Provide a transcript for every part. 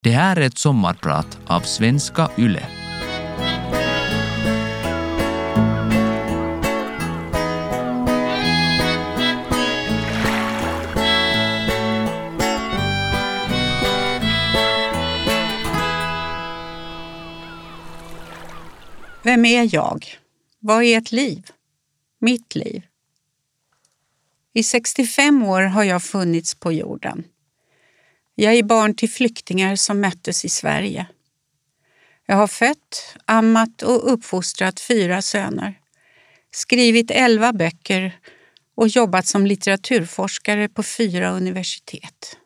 Det här är ett sommarprat av Svenska Yle. Vem är jag? Vad är ett liv? Mitt liv? I 65 år har jag funnits på jorden. Jag är barn till flyktingar som möttes i Sverige. Jag har fött, ammat och uppfostrat fyra söner, skrivit elva böcker och jobbat som litteraturforskare på fyra universitet.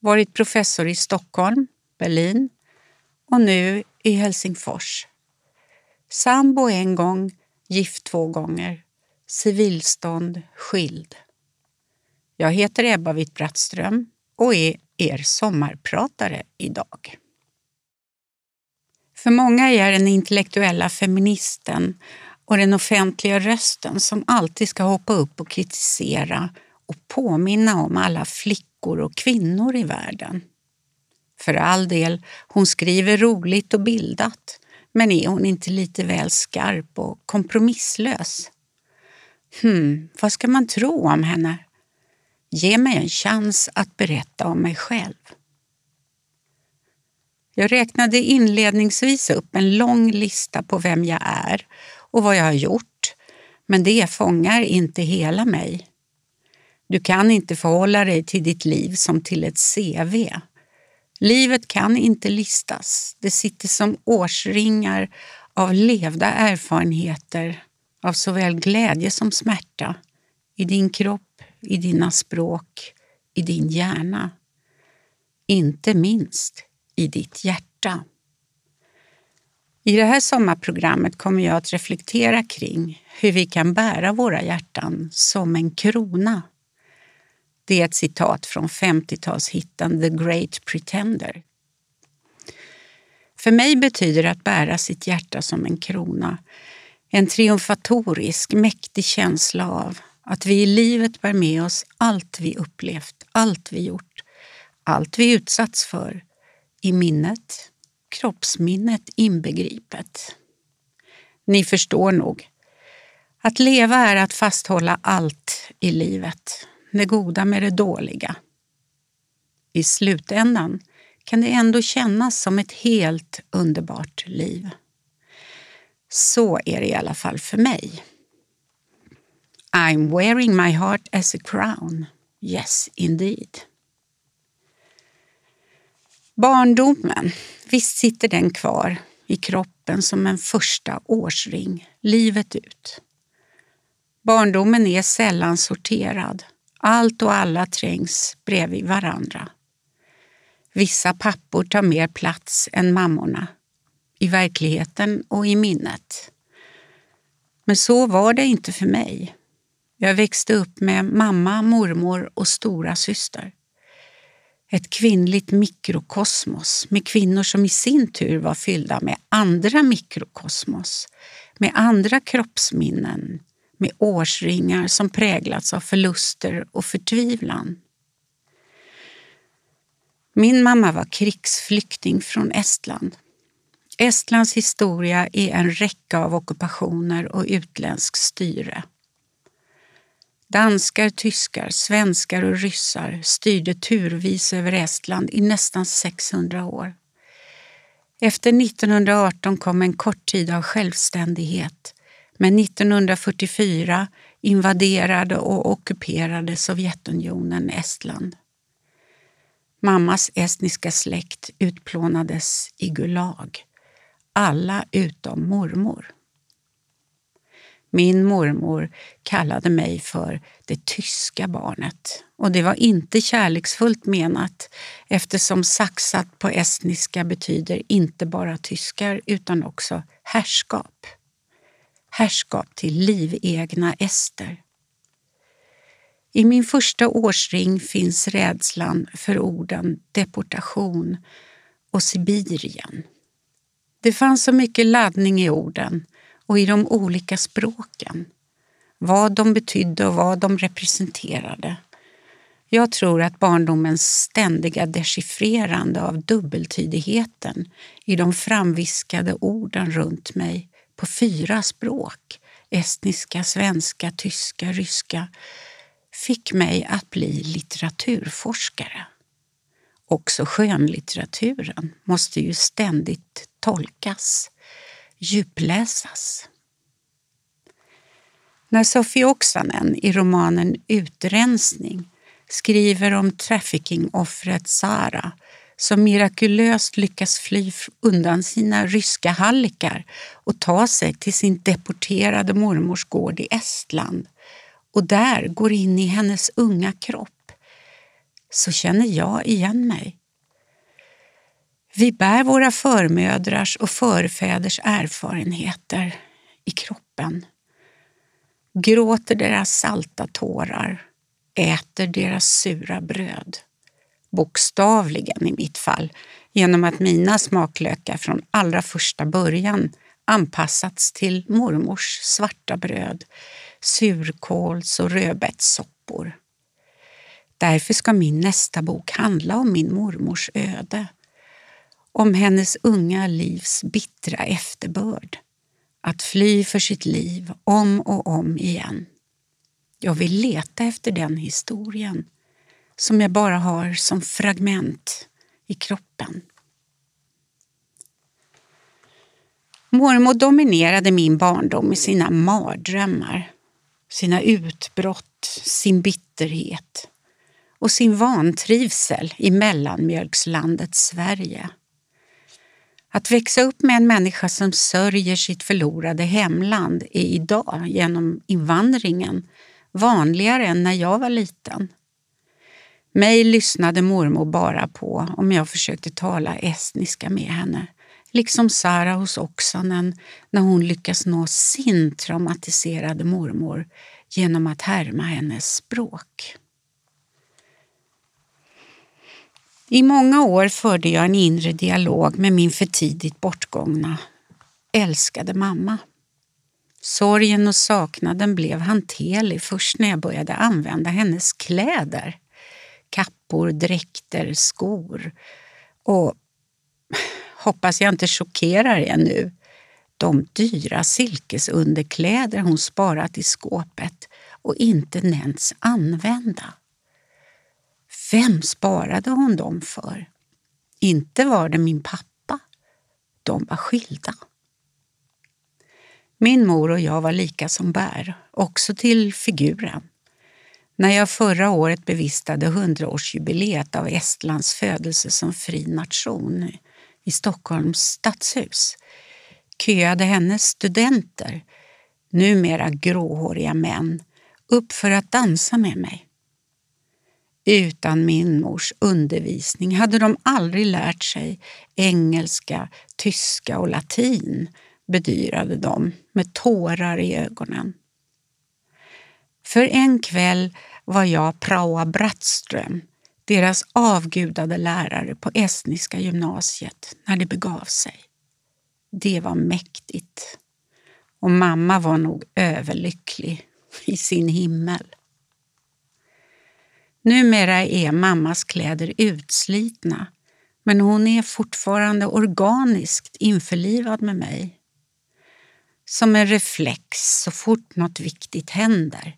Varit professor i Stockholm, Berlin och nu i Helsingfors. Sambo en gång, gift två gånger, civilstånd, skild. Jag heter Ebba Witt-Brattström och är er sommarpratare idag. För många är jag den intellektuella feministen och den offentliga rösten som alltid ska hoppa upp och kritisera och påminna om alla flickor och kvinnor i världen. För all del, hon skriver roligt och bildat, men är hon inte lite väl skarp och kompromisslös? Hmm, vad ska man tro om henne? Ge mig en chans att berätta om mig själv. Jag räknade inledningsvis upp en lång lista på vem jag är och vad jag har gjort, men det fångar inte hela mig. Du kan inte förhålla dig till ditt liv som till ett CV. Livet kan inte listas. Det sitter som årsringar av levda erfarenheter av såväl glädje som smärta i din kropp i dina språk, i din hjärna. Inte minst i ditt hjärta. I det här sommarprogrammet kommer jag att reflektera kring hur vi kan bära våra hjärtan som en krona. Det är ett citat från 50-talshitten The Great Pretender. För mig betyder att bära sitt hjärta som en krona en triumfatorisk, mäktig känsla av att vi i livet bär med oss allt vi upplevt, allt vi gjort, allt vi utsatts för i minnet, kroppsminnet inbegripet. Ni förstår nog. Att leva är att fasthålla allt i livet, det goda med det dåliga. I slutändan kan det ändå kännas som ett helt underbart liv. Så är det i alla fall för mig. I'm wearing my heart as a crown. Yes, indeed. Barndomen, visst sitter den kvar i kroppen som en första årsring, livet ut. Barndomen är sällan sorterad. Allt och alla trängs bredvid varandra. Vissa pappor tar mer plats än mammorna, i verkligheten och i minnet. Men så var det inte för mig. Jag växte upp med mamma, mormor och stora syster. Ett kvinnligt mikrokosmos med kvinnor som i sin tur var fyllda med andra mikrokosmos, med andra kroppsminnen, med årsringar som präglats av förluster och förtvivlan. Min mamma var krigsflykting från Estland. Estlands historia är en räcka av ockupationer och utländskt styre. Danskar, tyskar, svenskar och ryssar styrde turvis över Estland i nästan 600 år. Efter 1918 kom en kort tid av självständighet men 1944 invaderade och ockuperade Sovjetunionen Estland. Mammas estniska släkt utplånades i Gulag. Alla utom mormor. Min mormor kallade mig för det tyska barnet och det var inte kärleksfullt menat eftersom saxat på estniska betyder inte bara tyskar utan också härskap. Härskap till livegna ester. I min första årsring finns rädslan för orden deportation och Sibirien. Det fanns så mycket laddning i orden och i de olika språken. Vad de betydde och vad de representerade. Jag tror att barndomens ständiga dechiffrerande av dubbeltydigheten i de framviskade orden runt mig på fyra språk, estniska, svenska, tyska, ryska, fick mig att bli litteraturforskare. Också skönlitteraturen måste ju ständigt tolkas, djupläsas. När Sofie Oksanen i romanen Utrensning skriver om traffickingoffret Sara som mirakulöst lyckas fly undan sina ryska hallickar och ta sig till sin deporterade mormors gård i Estland och där går in i hennes unga kropp, så känner jag igen mig. Vi bär våra förmödrars och förfäders erfarenheter i kroppen, gråter deras salta tårar, äter deras sura bröd. Bokstavligen i mitt fall, genom att mina smaklökar från allra första början anpassats till mormors svarta bröd, surkåls och rödbetssoppor. Därför ska min nästa bok handla om min mormors öde. Om hennes unga livs bittra efterbörd. Att fly för sitt liv om och om igen. Jag vill leta efter den historien som jag bara har som fragment i kroppen. Mormor dominerade min barndom med sina mardrömmar, sina utbrott, sin bitterhet och sin vantrivsel i mellanmjölkslandet Sverige. Att växa upp med en människa som sörjer sitt förlorade hemland är idag, genom invandringen, vanligare än när jag var liten. Mig lyssnade mormor bara på om jag försökte tala estniska med henne. Liksom Sara hos Oksanen när hon lyckas nå sin traumatiserade mormor genom att härma hennes språk. I många år förde jag en inre dialog med min för tidigt bortgångna, älskade mamma. Sorgen och saknaden blev hanterlig först när jag började använda hennes kläder. Kappor, dräkter, skor och hoppas jag inte chockerar er nu, de dyra silkesunderkläder hon sparat i skåpet och inte nämnts använda. Vem sparade hon dem för? Inte var det min pappa. De var skilda. Min mor och jag var lika som bär, också till figuren. När jag förra året bevistade hundraårsjubileet av Estlands födelse som fri nation i Stockholms stadshus köade hennes studenter, numera gråhåriga män, upp för att dansa med mig. Utan min mors undervisning hade de aldrig lärt sig engelska, tyska och latin, bedyrade de med tårar i ögonen. För en kväll var jag Praoa Brattström, deras avgudade lärare på estniska gymnasiet, när det begav sig. Det var mäktigt. Och mamma var nog överlycklig i sin himmel. Numera är mammas kläder utslitna men hon är fortfarande organiskt införlivad med mig. Som en reflex så fort något viktigt händer.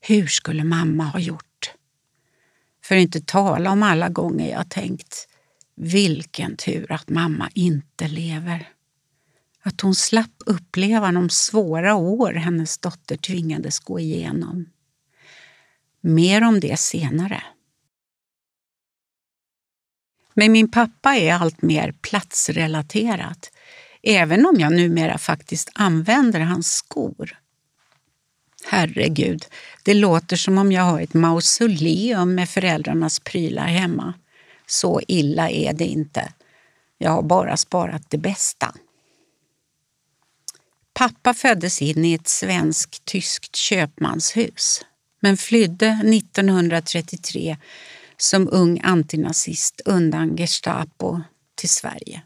Hur skulle mamma ha gjort? För att inte tala om alla gånger jag tänkt vilken tur att mamma inte lever. Att hon slapp uppleva de svåra år hennes dotter tvingades gå igenom. Mer om det senare. Men min pappa är allt mer platsrelaterat, även om jag numera faktiskt använder hans skor. Herregud, det låter som om jag har ett mausoleum med föräldrarnas prylar hemma. Så illa är det inte. Jag har bara sparat det bästa. Pappa föddes in i ett svenskt-tyskt köpmanshus men flydde 1933 som ung antinazist undan Gestapo till Sverige.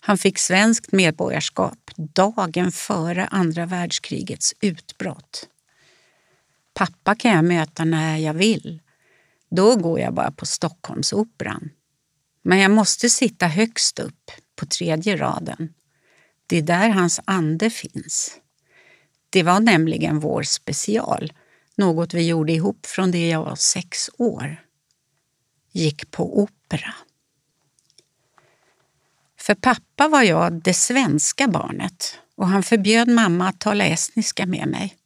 Han fick svenskt medborgarskap dagen före andra världskrigets utbrott. Pappa kan jag möta när jag vill. Då går jag bara på Stockholmsoperan. Men jag måste sitta högst upp, på tredje raden. Det är där hans ande finns. Det var nämligen vår special, något vi gjorde ihop från det jag var sex år. Gick på opera. För pappa var jag det svenska barnet och han förbjöd mamma att tala estniska med mig.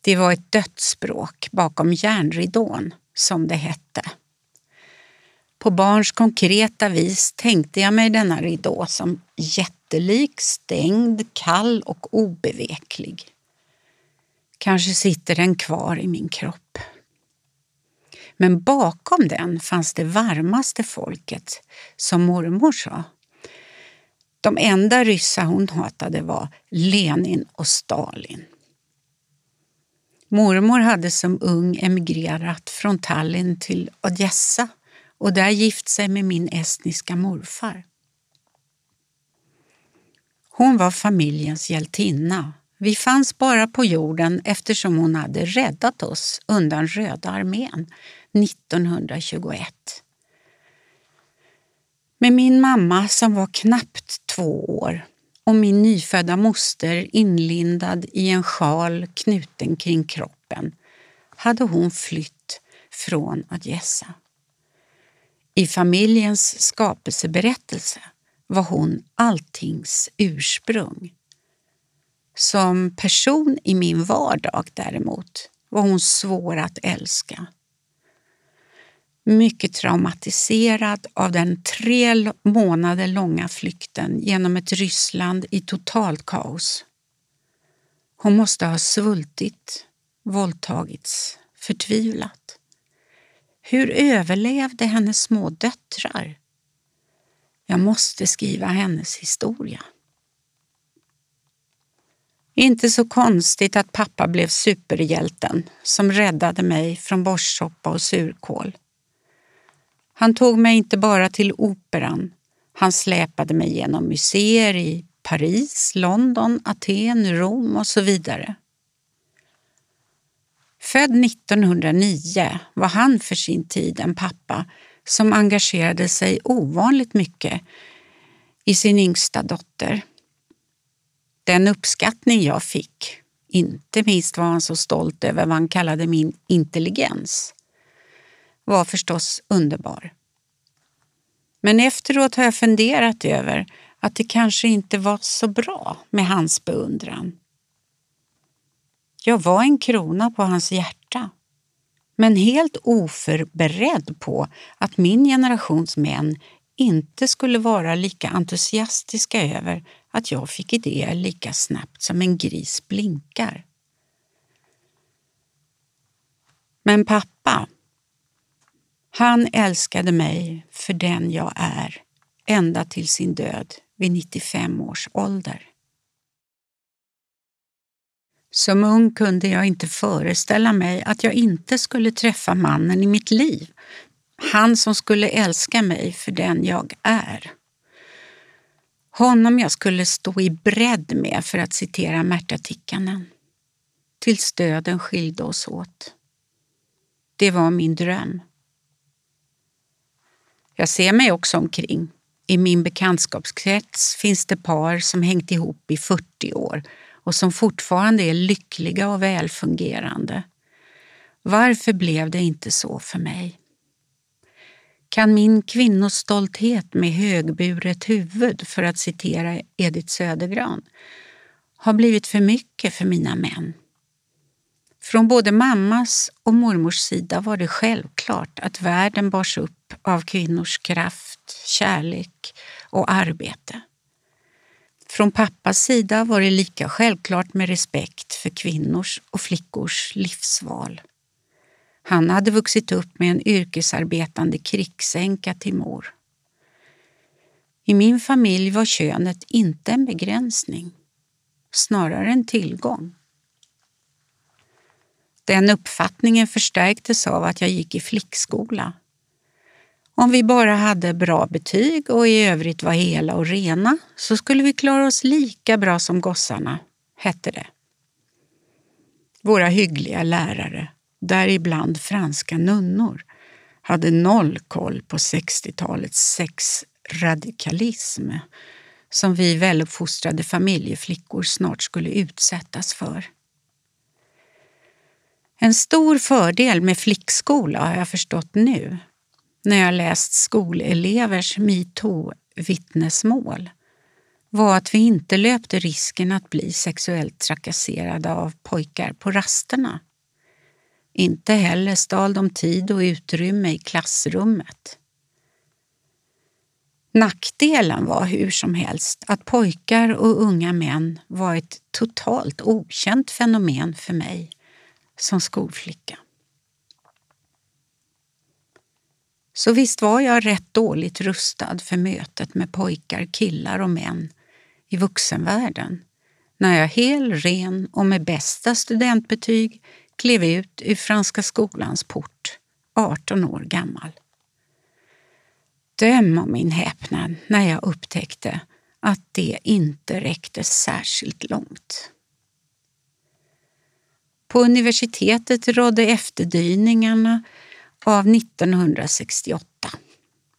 Det var ett dödsspråk bakom järnridån, som det hette. På barns konkreta vis tänkte jag mig denna ridå som jättelik, stängd, kall och obeveklig. Kanske sitter den kvar i min kropp. Men bakom den fanns det varmaste folket, som mormor sa. De enda ryssar hon hatade var Lenin och Stalin. Mormor hade som ung emigrerat från Tallinn till Odessa och där gift sig med min estniska morfar. Hon var familjens hjältinna. Vi fanns bara på jorden eftersom hon hade räddat oss undan Röda armén 1921. Med min mamma som var knappt två år och min nyfödda moster inlindad i en sjal knuten kring kroppen hade hon flytt från Odessa. I familjens skapelseberättelse var hon alltings ursprung. Som person i min vardag däremot var hon svår att älska. Mycket traumatiserad av den tre månader långa flykten genom ett Ryssland i totalt kaos. Hon måste ha svultit, våldtagits, förtvivlat. Hur överlevde hennes små döttrar? Jag måste skriva hennes historia. Inte så konstigt att pappa blev superhjälten som räddade mig från borstsoppa och surkål. Han tog mig inte bara till operan. Han släpade mig genom museer i Paris, London, Aten, Rom och så vidare. Född 1909 var han för sin tid en pappa som engagerade sig ovanligt mycket i sin yngsta dotter. Den uppskattning jag fick, inte minst var han så stolt över vad han kallade min intelligens, var förstås underbar. Men efteråt har jag funderat över att det kanske inte var så bra med hans beundran. Jag var en krona på hans hjärta, men helt oförberedd på att min generations män inte skulle vara lika entusiastiska över att jag fick idéer lika snabbt som en gris blinkar. Men pappa, han älskade mig för den jag är ända till sin död vid 95 års ålder. Som ung kunde jag inte föreställa mig att jag inte skulle träffa mannen i mitt liv. Han som skulle älska mig för den jag är. Honom jag skulle stå i bredd med, för att citera Märta Tikkanen. Tills döden skilde oss åt. Det var min dröm. Jag ser mig också omkring. I min bekantskapskrets finns det par som hängt ihop i 40 år och som fortfarande är lyckliga och välfungerande. Varför blev det inte så för mig? Kan min kvinnostolthet med högburet huvud, för att citera Edith Södergran, ha blivit för mycket för mina män? Från både mammas och mormors sida var det självklart att världen bars upp av kvinnors kraft, kärlek och arbete. Från pappas sida var det lika självklart med respekt för kvinnors och flickors livsval. Han hade vuxit upp med en yrkesarbetande krigsänka till mor. I min familj var könet inte en begränsning, snarare en tillgång. Den uppfattningen förstärktes av att jag gick i flickskola. Om vi bara hade bra betyg och i övrigt var hela och rena så skulle vi klara oss lika bra som gossarna, hette det. Våra hyggliga lärare däribland franska nunnor, hade noll koll på 60-talets sexradikalism som vi väluppfostrade familjeflickor snart skulle utsättas för. En stor fördel med flickskola har jag förstått nu när jag läst skolelevers metoo-vittnesmål var att vi inte löpte risken att bli sexuellt trakasserade av pojkar på rasterna. Inte heller stal de tid och utrymme i klassrummet. Nackdelen var hur som helst att pojkar och unga män var ett totalt okänt fenomen för mig som skolflicka. Så visst var jag rätt dåligt rustad för mötet med pojkar, killar och män i vuxenvärlden när jag hel, ren och med bästa studentbetyg klev ut ur Franska skolans port, 18 år gammal. Döm om min häpnad när jag upptäckte att det inte räckte särskilt långt. På universitetet rådde efterdyningarna av 1968.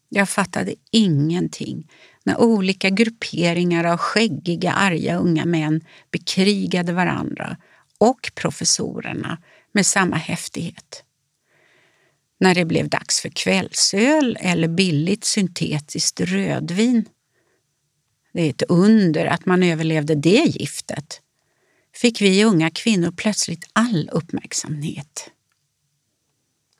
Jag fattade ingenting när olika grupperingar av skäggiga, arga unga män bekrigade varandra och professorerna med samma häftighet. När det blev dags för kvällsöl eller billigt syntetiskt rödvin. Det är ett under att man överlevde det giftet. Fick vi unga kvinnor plötsligt all uppmärksamhet.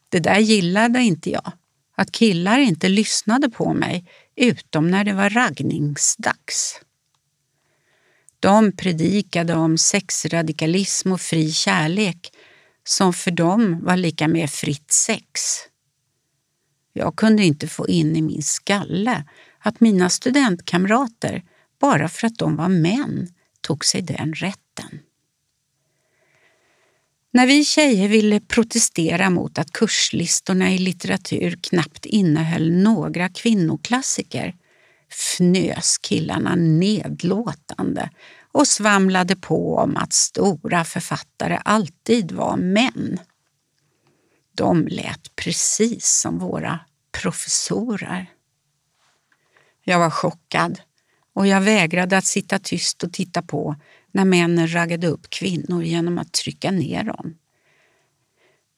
Det där gillade inte jag. Att killar inte lyssnade på mig utom när det var raggningsdags. De predikade om sexradikalism och fri kärlek som för dem var lika med fritt sex. Jag kunde inte få in i min skalle att mina studentkamrater, bara för att de var män, tog sig den rätten. När vi tjejer ville protestera mot att kurslistorna i litteratur knappt innehöll några kvinnoklassiker fnös killarna nedlåtande och svamlade på om att stora författare alltid var män. De lät precis som våra professorer. Jag var chockad och jag vägrade att sitta tyst och titta på när männen raggade upp kvinnor genom att trycka ner dem.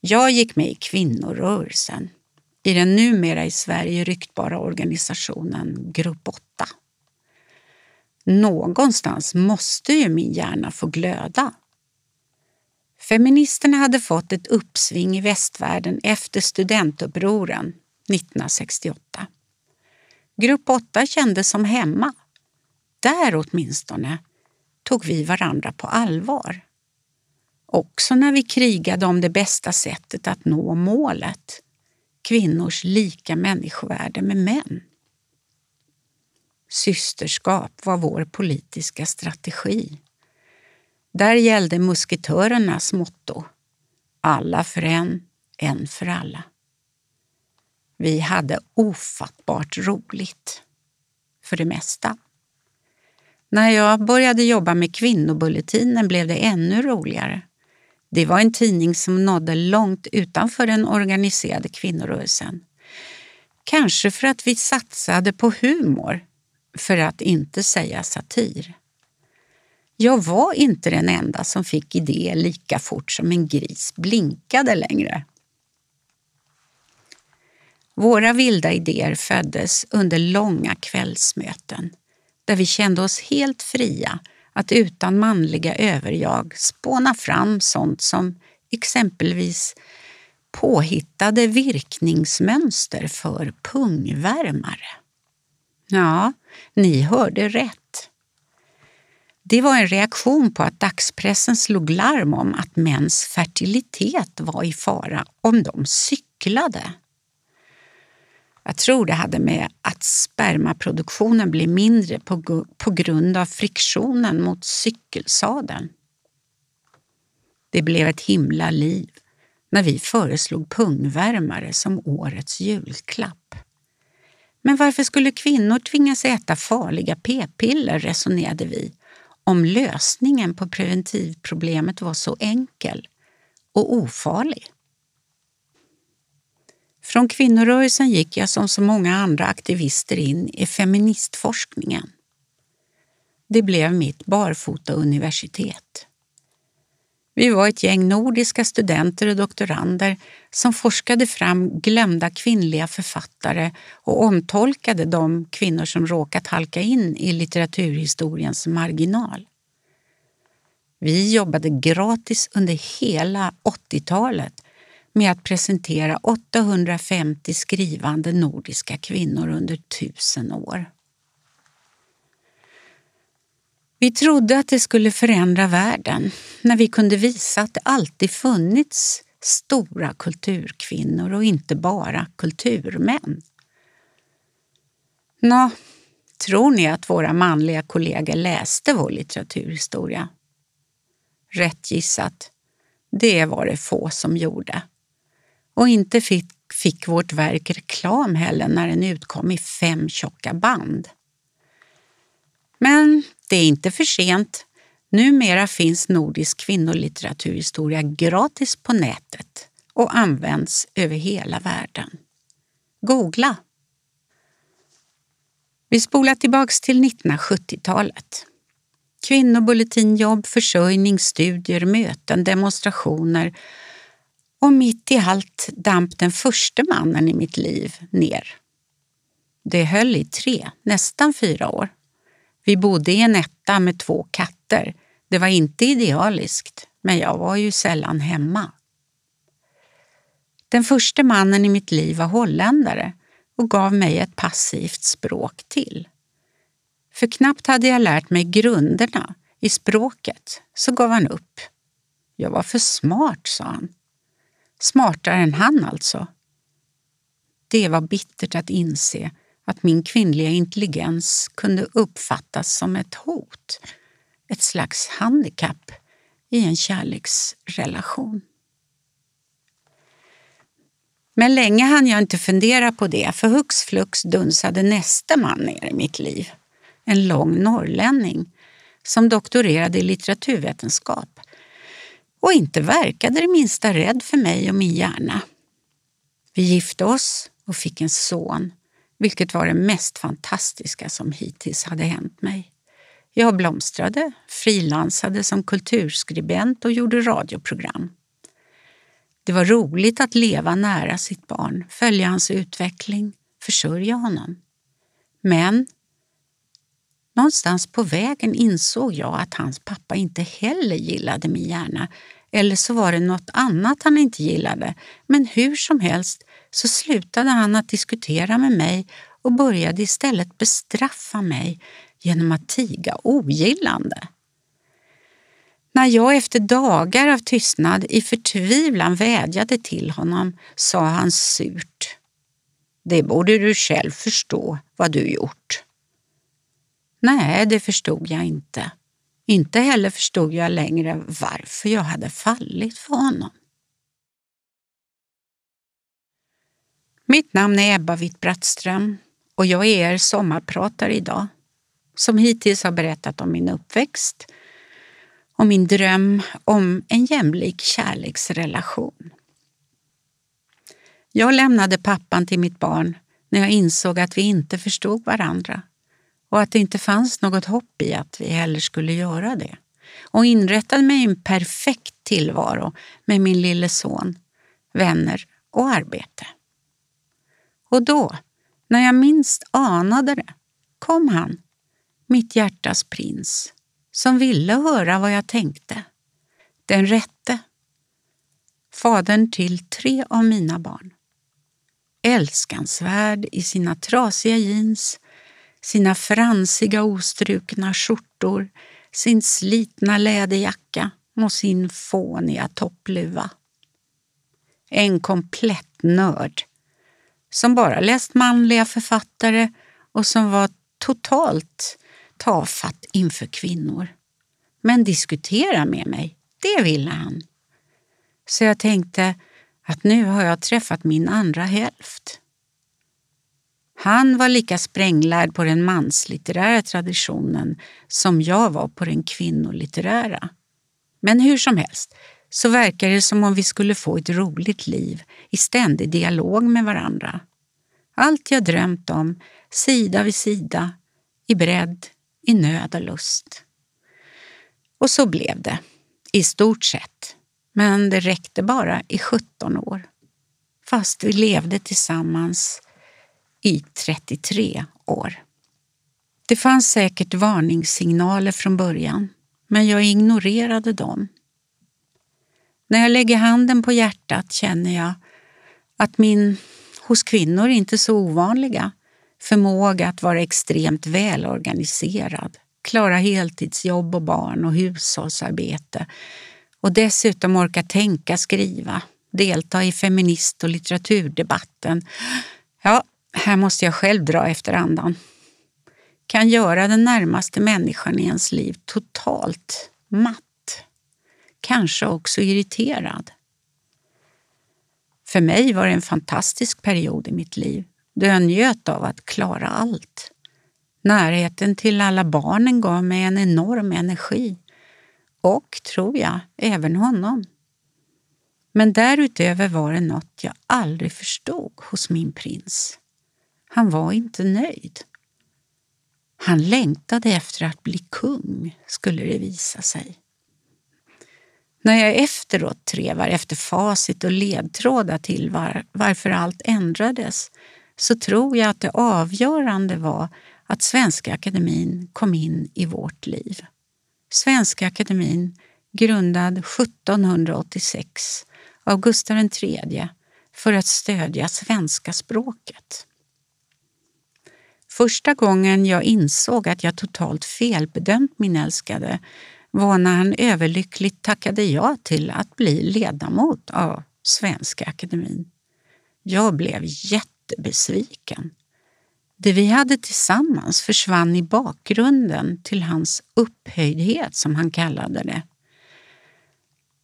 Jag gick med i kvinnorörelsen i den numera i Sverige ryktbara organisationen Grupp 8. Någonstans måste ju min hjärna få glöda. Feministerna hade fått ett uppsving i västvärlden efter studentupproren 1968. Grupp 8 kändes som hemma. Där åtminstone tog vi varandra på allvar. Också när vi krigade om det bästa sättet att nå målet, kvinnors lika människovärde med män. Systerskap var vår politiska strategi. Där gällde musketörernas motto alla för en, en för alla. Vi hade ofattbart roligt. För det mesta. När jag började jobba med Kvinnobulletinen blev det ännu roligare. Det var en tidning som nådde långt utanför den organiserade kvinnorörelsen. Kanske för att vi satsade på humor, för att inte säga satir. Jag var inte den enda som fick idéer lika fort som en gris blinkade längre. Våra vilda idéer föddes under långa kvällsmöten där vi kände oss helt fria att utan manliga överjag spåna fram sånt som exempelvis påhittade virkningsmönster för pungvärmare. Ja, ni hörde rätt. Det var en reaktion på att dagspressen slog larm om att mäns fertilitet var i fara om de cyklade. Jag tror det hade med att spermaproduktionen blir mindre på, på grund av friktionen mot cykelsadeln. Det blev ett himla liv när vi föreslog pungvärmare som årets julklapp. Men varför skulle kvinnor tvingas äta farliga p-piller, resonerade vi, om lösningen på preventivproblemet var så enkel och ofarlig? Från kvinnorörelsen gick jag som så många andra aktivister in i feministforskningen. Det blev mitt barfota-universitet. Vi var ett gäng nordiska studenter och doktorander som forskade fram glömda kvinnliga författare och omtolkade de kvinnor som råkat halka in i litteraturhistoriens marginal. Vi jobbade gratis under hela 80-talet med att presentera 850 skrivande nordiska kvinnor under tusen år. Vi trodde att det skulle förändra världen när vi kunde visa att det alltid funnits stora kulturkvinnor och inte bara kulturmän. Nå, tror ni att våra manliga kollegor läste vår litteraturhistoria? Rätt gissat. Det var det få som gjorde. Och inte fick, fick vårt verk reklam heller när den utkom i fem tjocka band. Men det är inte för sent. Numera finns nordisk kvinnolitteraturhistoria gratis på nätet och används över hela världen. Googla! Vi spolar tillbaks till 1970-talet. Kvinnobulletinjobb, försörjning, studier, möten, demonstrationer och mitt i allt damp den första mannen i mitt liv ner. Det höll i tre, nästan fyra år. Vi bodde i en etta med två katter. Det var inte idealiskt, men jag var ju sällan hemma. Den första mannen i mitt liv var holländare och gav mig ett passivt språk till. För knappt hade jag lärt mig grunderna i språket så gav han upp. Jag var för smart, sa han. Smartare än han alltså. Det var bittert att inse att min kvinnliga intelligens kunde uppfattas som ett hot, ett slags handikapp i en kärleksrelation. Men länge hann jag inte fundera på det, för hux flux dunsade nästa man ner i mitt liv. En lång norrlänning som doktorerade i litteraturvetenskap och inte verkade det minsta rädd för mig och min hjärna. Vi gifte oss och fick en son vilket var det mest fantastiska som hittills hade hänt mig. Jag blomstrade, frilansade som kulturskribent och gjorde radioprogram. Det var roligt att leva nära sitt barn, följa hans utveckling, försörja honom. Men någonstans på vägen insåg jag att hans pappa inte heller gillade min hjärna. Eller så var det något annat han inte gillade. Men hur som helst så slutade han att diskutera med mig och började istället bestraffa mig genom att tiga ogillande. När jag efter dagar av tystnad i förtvivlan vädjade till honom sa han surt. Det borde du själv förstå vad du gjort. Nej, det förstod jag inte. Inte heller förstod jag längre varför jag hade fallit för honom. Mitt namn är Ebba Witt-Brattström och jag är er sommarpratare idag som hittills har berättat om min uppväxt och min dröm om en jämlik kärleksrelation. Jag lämnade pappan till mitt barn när jag insåg att vi inte förstod varandra och att det inte fanns något hopp i att vi heller skulle göra det och inrättade mig en perfekt tillvaro med min lille son, vänner och arbete. Och då, när jag minst anade det, kom han, mitt hjärtas prins, som ville höra vad jag tänkte. Den rätte. Fadern till tre av mina barn. Älskansvärd i sina trasiga jeans, sina fransiga ostrukna skjortor, sin slitna läderjacka och sin fåniga toppluva. En komplett nörd som bara läst manliga författare och som var totalt tafatt inför kvinnor. Men diskutera med mig, det ville han. Så jag tänkte att nu har jag träffat min andra hälft. Han var lika spränglärd på den manslitterära traditionen som jag var på den kvinnolitterära. Men hur som helst så verkar det som om vi skulle få ett roligt liv i ständig dialog med varandra. Allt jag drömt om, sida vid sida, i bredd, i nöd och lust. Och så blev det, i stort sett. Men det räckte bara i 17 år. Fast vi levde tillsammans i 33 år. Det fanns säkert varningssignaler från början, men jag ignorerade dem. När jag lägger handen på hjärtat känner jag att min, hos kvinnor inte så ovanliga, förmåga att vara extremt välorganiserad, klara heltidsjobb och barn och hushållsarbete och dessutom orka tänka, skriva, delta i feminist och litteraturdebatten. Här måste jag själv dra efter andan. Kan göra den närmaste människan i ens liv totalt matt. Kanske också irriterad. För mig var det en fantastisk period i mitt liv då jag njöt av att klara allt. Närheten till alla barnen gav mig en enorm energi. Och, tror jag, även honom. Men därutöver var det något jag aldrig förstod hos min prins. Han var inte nöjd. Han längtade efter att bli kung, skulle det visa sig. När jag efteråt trevar efter facit och ledtrådar till var, varför allt ändrades så tror jag att det avgörande var att Svenska Akademin kom in i vårt liv. Svenska Akademin, grundad 1786 av Gustav III för att stödja svenska språket. Första gången jag insåg att jag totalt felbedömt min älskade var när han överlyckligt tackade ja till att bli ledamot av Svenska Akademin. Jag blev jättebesviken. Det vi hade tillsammans försvann i bakgrunden till hans upphöjdhet, som han kallade det.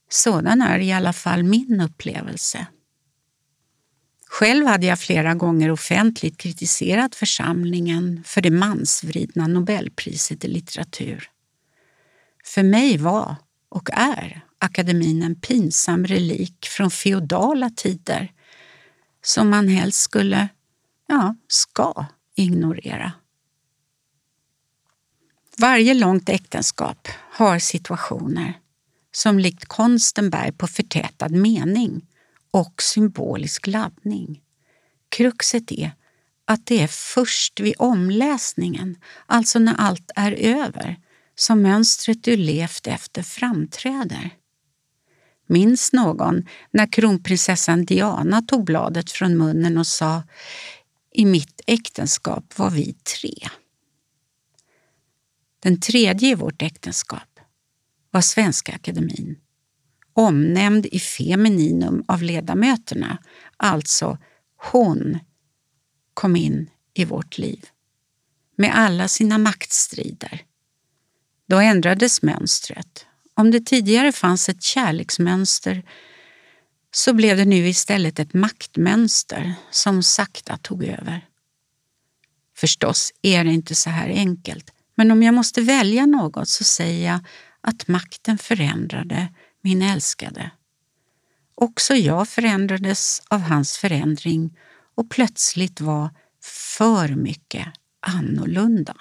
Sådan är i alla fall min upplevelse. Själv hade jag flera gånger offentligt kritiserat församlingen för det mansvridna Nobelpriset i litteratur. För mig var och är akademin en pinsam relik från feodala tider som man helst skulle, ja, ska ignorera. Varje långt äktenskap har situationer som likt konsten bär på förtätad mening och symbolisk laddning. Kruxet är att det är först vid omläsningen, alltså när allt är över, som mönstret du levt efter framträder. Minns någon när kronprinsessan Diana tog bladet från munnen och sa i mitt äktenskap var vi tre. Den tredje i vårt äktenskap var Svenska Akademin omnämnd i femininum av ledamöterna, alltså hon kom in i vårt liv med alla sina maktstrider. Då ändrades mönstret. Om det tidigare fanns ett kärleksmönster så blev det nu istället ett maktmönster som sakta tog över. Förstås är det inte så här enkelt, men om jag måste välja något så säger jag att makten förändrade min älskade. Också jag förändrades av hans förändring och plötsligt var för mycket annorlunda.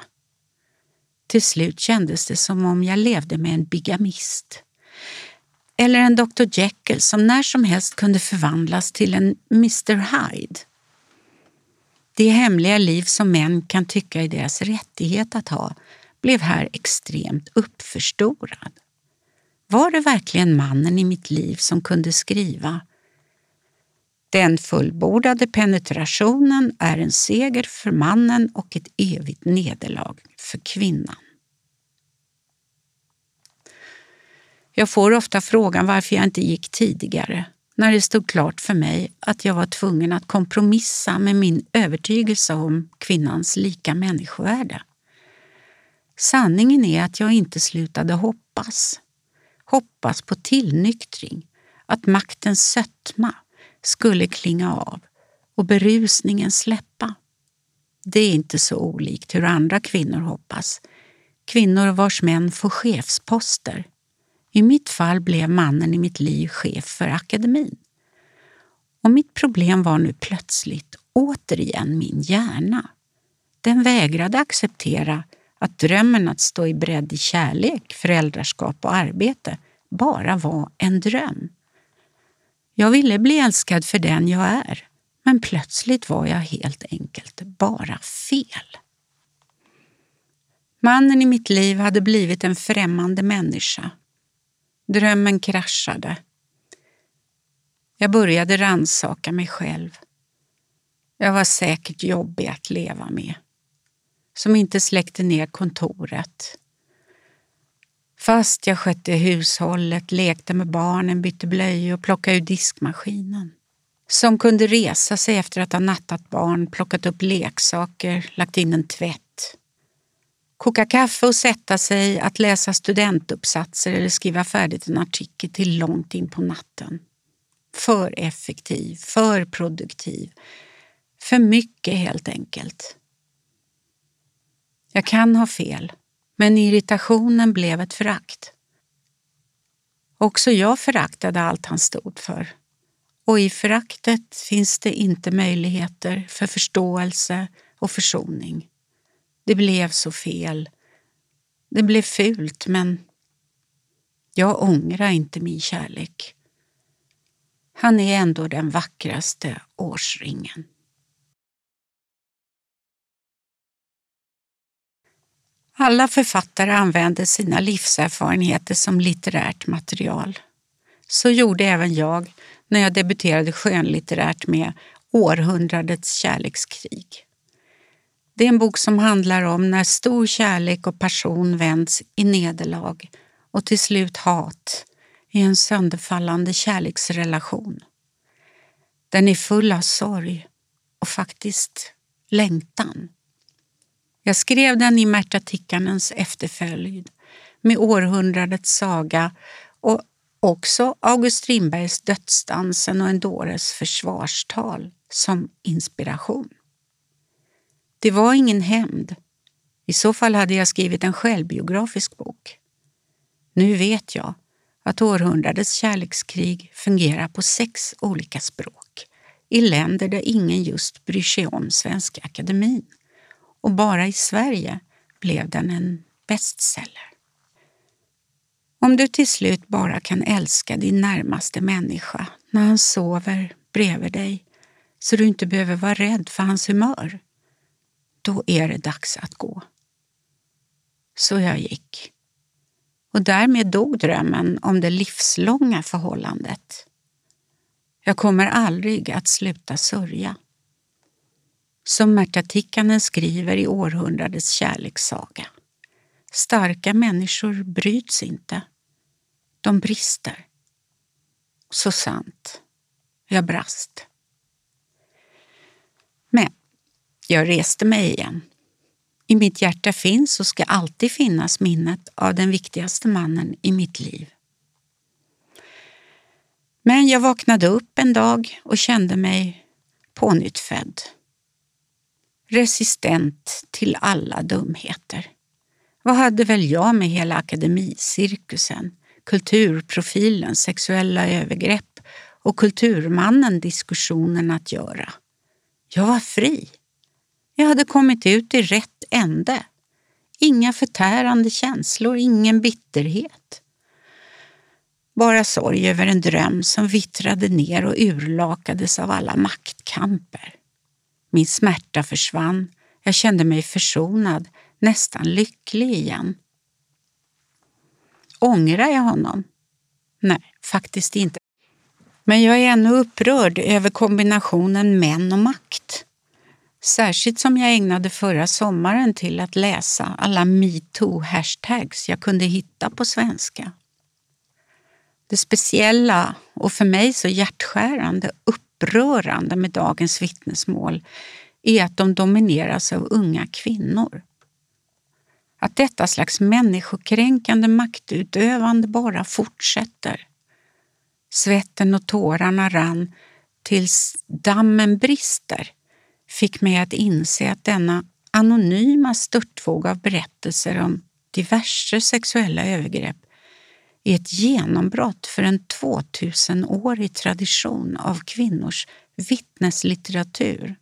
Till slut kändes det som om jag levde med en bigamist. Eller en Dr Jekyll som när som helst kunde förvandlas till en Mr Hyde. Det hemliga liv som män kan tycka är deras rättighet att ha blev här extremt uppförstorad. Var det verkligen mannen i mitt liv som kunde skriva den fullbordade penetrationen är en seger för mannen och ett evigt nederlag för kvinnan. Jag får ofta frågan varför jag inte gick tidigare när det stod klart för mig att jag var tvungen att kompromissa med min övertygelse om kvinnans lika människovärde. Sanningen är att jag inte slutade hoppas. Hoppas på tillnyktring, att maktens sötma skulle klinga av och berusningen släppa. Det är inte så olikt hur andra kvinnor hoppas. Kvinnor vars män får chefsposter I mitt fall blev mannen i mitt liv chef för akademin. Och mitt problem var nu plötsligt återigen min hjärna. Den vägrade acceptera att drömmen att stå i bredd i kärlek, föräldraskap och arbete bara var en dröm. Jag ville bli älskad för den jag är, men plötsligt var jag helt enkelt bara fel. Mannen i mitt liv hade blivit en främmande människa. Drömmen kraschade. Jag började ransaka mig själv. Jag var säkert jobbig att leva med. Som inte släckte ner kontoret. Fast jag skötte hushållet, lekte med barnen, bytte blöjor och plockade ur diskmaskinen. Som kunde resa sig efter att ha nattat barn, plockat upp leksaker, lagt in en tvätt. Koka kaffe och sätta sig att läsa studentuppsatser eller skriva färdigt en artikel till långt in på natten. För effektiv, för produktiv. För mycket helt enkelt. Jag kan ha fel, men irritationen blev ett förakt. Också jag föraktade allt han stod för. Och i föraktet finns det inte möjligheter för förståelse och försoning. Det blev så fel. Det blev fult, men jag ångrar inte min kärlek. Han är ändå den vackraste årsringen. Alla författare använder sina livserfarenheter som litterärt material. Så gjorde även jag när jag debuterade skönlitterärt med Århundradets kärlekskrig. Det är en bok som handlar om när stor kärlek och passion vänds i nederlag och till slut hat i en sönderfallande kärleksrelation. Den är full av sorg och faktiskt längtan. Jag skrev den i Märta Tikkanens efterföljd med århundradets saga och också August Strindbergs Dödsdansen och en dåres försvarstal som inspiration. Det var ingen hämnd. I så fall hade jag skrivit en självbiografisk bok. Nu vet jag att århundradets kärlekskrig fungerar på sex olika språk i länder där ingen just bryr sig om Svenska Akademin. Och bara i Sverige blev den en bestseller. Om du till slut bara kan älska din närmaste människa när han sover bredvid dig så du inte behöver vara rädd för hans humör, då är det dags att gå. Så jag gick. Och därmed dog drömmen om det livslånga förhållandet. Jag kommer aldrig att sluta sörja. Som Märta Tikkanen skriver i århundradets kärlekssaga. Starka människor bryts inte. De brister. Så sant. Jag brast. Men jag reste mig igen. I mitt hjärta finns och ska alltid finnas minnet av den viktigaste mannen i mitt liv. Men jag vaknade upp en dag och kände mig pånyttfödd. Resistent till alla dumheter. Vad hade väl jag med hela akademicirkusen, kulturprofilen, sexuella övergrepp och kulturmannen diskussionen att göra? Jag var fri. Jag hade kommit ut i rätt ände. Inga förtärande känslor, ingen bitterhet. Bara sorg över en dröm som vittrade ner och urlakades av alla maktkamper. Min smärta försvann. Jag kände mig försonad, nästan lycklig igen. Ångrar jag honom? Nej, faktiskt inte. Men jag är ännu upprörd över kombinationen män och makt. Särskilt som jag ägnade förra sommaren till att läsa alla metoo-hashtags jag kunde hitta på svenska. Det speciella och för mig så hjärtskärande upprörande med dagens vittnesmål är att de domineras av unga kvinnor. Att detta slags människokränkande maktutövande bara fortsätter. Svetten och tårarna rann tills dammen brister fick mig att inse att denna anonyma störtvåg av berättelser om diverse sexuella övergrepp är ett genombrott för en 2000-årig tradition av kvinnors vittneslitteratur.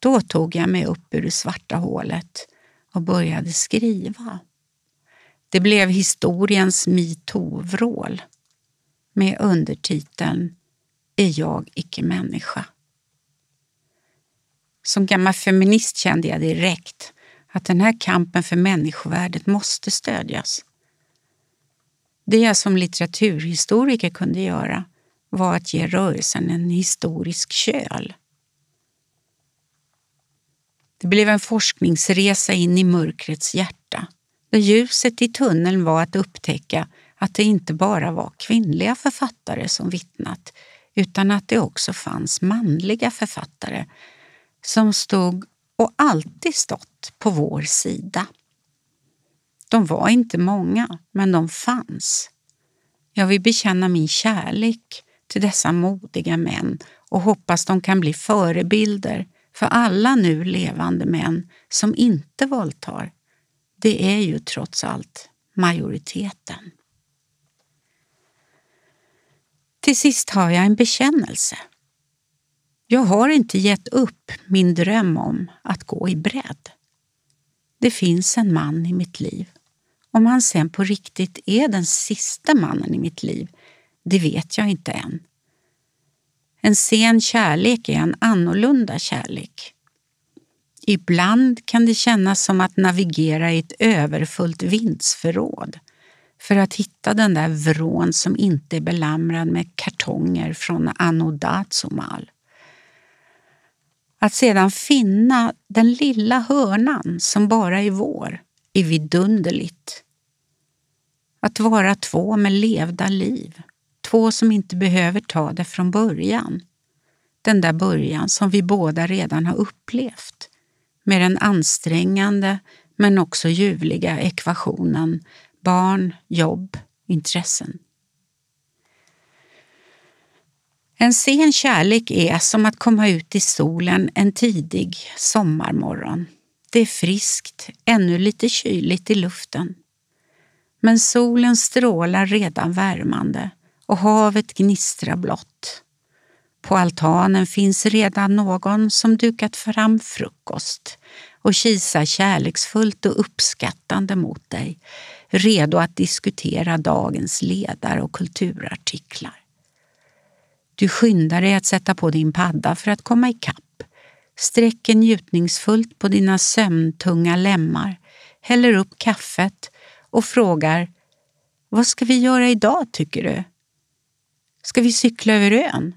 Då tog jag mig upp ur det svarta hålet och började skriva. Det blev historiens metoo-vrål med undertiteln Är jag icke människa? Som gammal feminist kände jag direkt att den här kampen för människovärdet måste stödjas. Det jag som litteraturhistoriker kunde göra var att ge rörelsen en historisk köl. Det blev en forskningsresa in i mörkrets hjärta där ljuset i tunneln var att upptäcka att det inte bara var kvinnliga författare som vittnat utan att det också fanns manliga författare som stod och alltid stått på vår sida. De var inte många, men de fanns. Jag vill bekänna min kärlek till dessa modiga män och hoppas de kan bli förebilder för alla nu levande män som inte våldtar. Det är ju trots allt majoriteten. Till sist har jag en bekännelse. Jag har inte gett upp min dröm om att gå i bredd. Det finns en man i mitt liv. Om han sen på riktigt är den sista mannen i mitt liv, det vet jag inte än. En sen kärlek är en annorlunda kärlek. Ibland kan det kännas som att navigera i ett överfullt vindsförråd för att hitta den där vrån som inte är belamrad med kartonger från Anno Dazumal. Att sedan finna den lilla hörnan som bara är vår är vidunderligt. Att vara två med levda liv, två som inte behöver ta det från början. Den där början som vi båda redan har upplevt med den ansträngande men också ljuvliga ekvationen barn, jobb, intressen. En sen kärlek är som att komma ut i solen en tidig sommarmorgon. Det är friskt, ännu lite kyligt i luften. Men solen strålar redan värmande och havet gnistrar blått. På altanen finns redan någon som dukat fram frukost och kisar kärleksfullt och uppskattande mot dig, redo att diskutera dagens ledare och kulturartiklar. Du skyndar dig att sätta på din padda för att komma ikapp, sträcker njutningsfullt på dina sömntunga lemmar, häller upp kaffet och frågar Vad ska vi göra idag tycker du? Ska vi cykla över ön?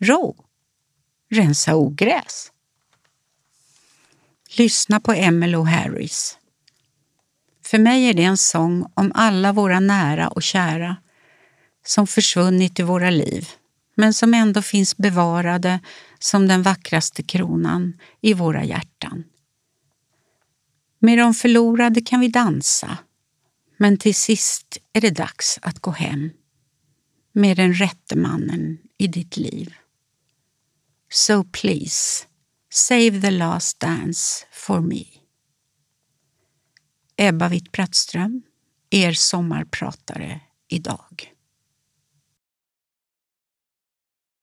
Ro? Rensa ogräs? Lyssna på Emmylou Harris. För mig är det en sång om alla våra nära och kära som försvunnit i våra liv men som ändå finns bevarade som den vackraste kronan i våra hjärtan. Med de förlorade kan vi dansa, men till sist är det dags att gå hem med den rätte mannen i ditt liv. So please, save the last dance for me. Ebba Witt-Brattström, er sommarpratare idag.